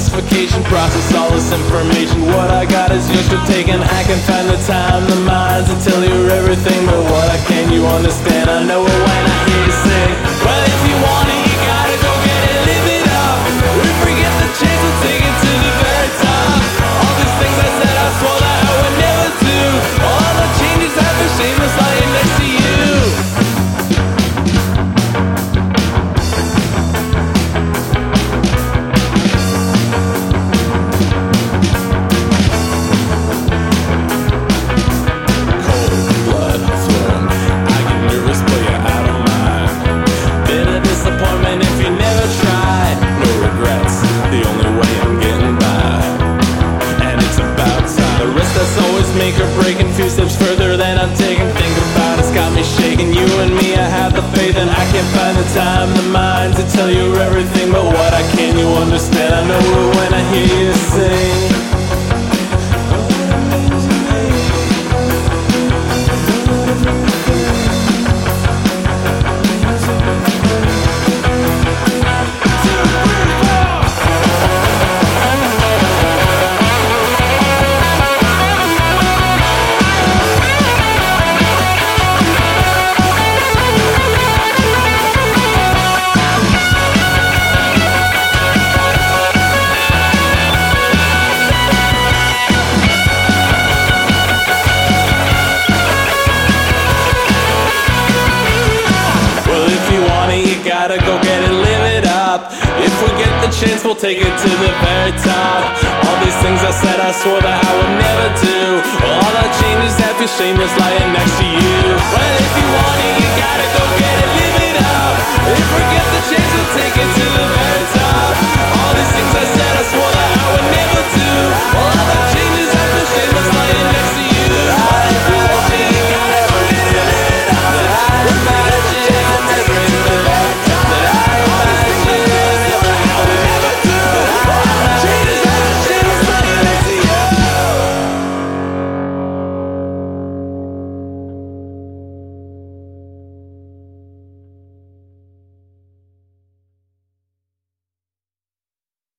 classification, process all this information. What I got is yours to take, and I can find the time, the minds, and tell you everything. But what I can, you understand. I know it when The always make or break, and few steps further than I'm taking. Think about it's got me shaking. You and me, I have the faith, and I can't find the time, the mind to tell you everything. But what I can, you understand. I know it when I hear you chance, we'll take it to the very top. All these things I said, I swore that I would never do. Well, All the changes that feel shameless lying next to you. Well, if you want it, you gotta go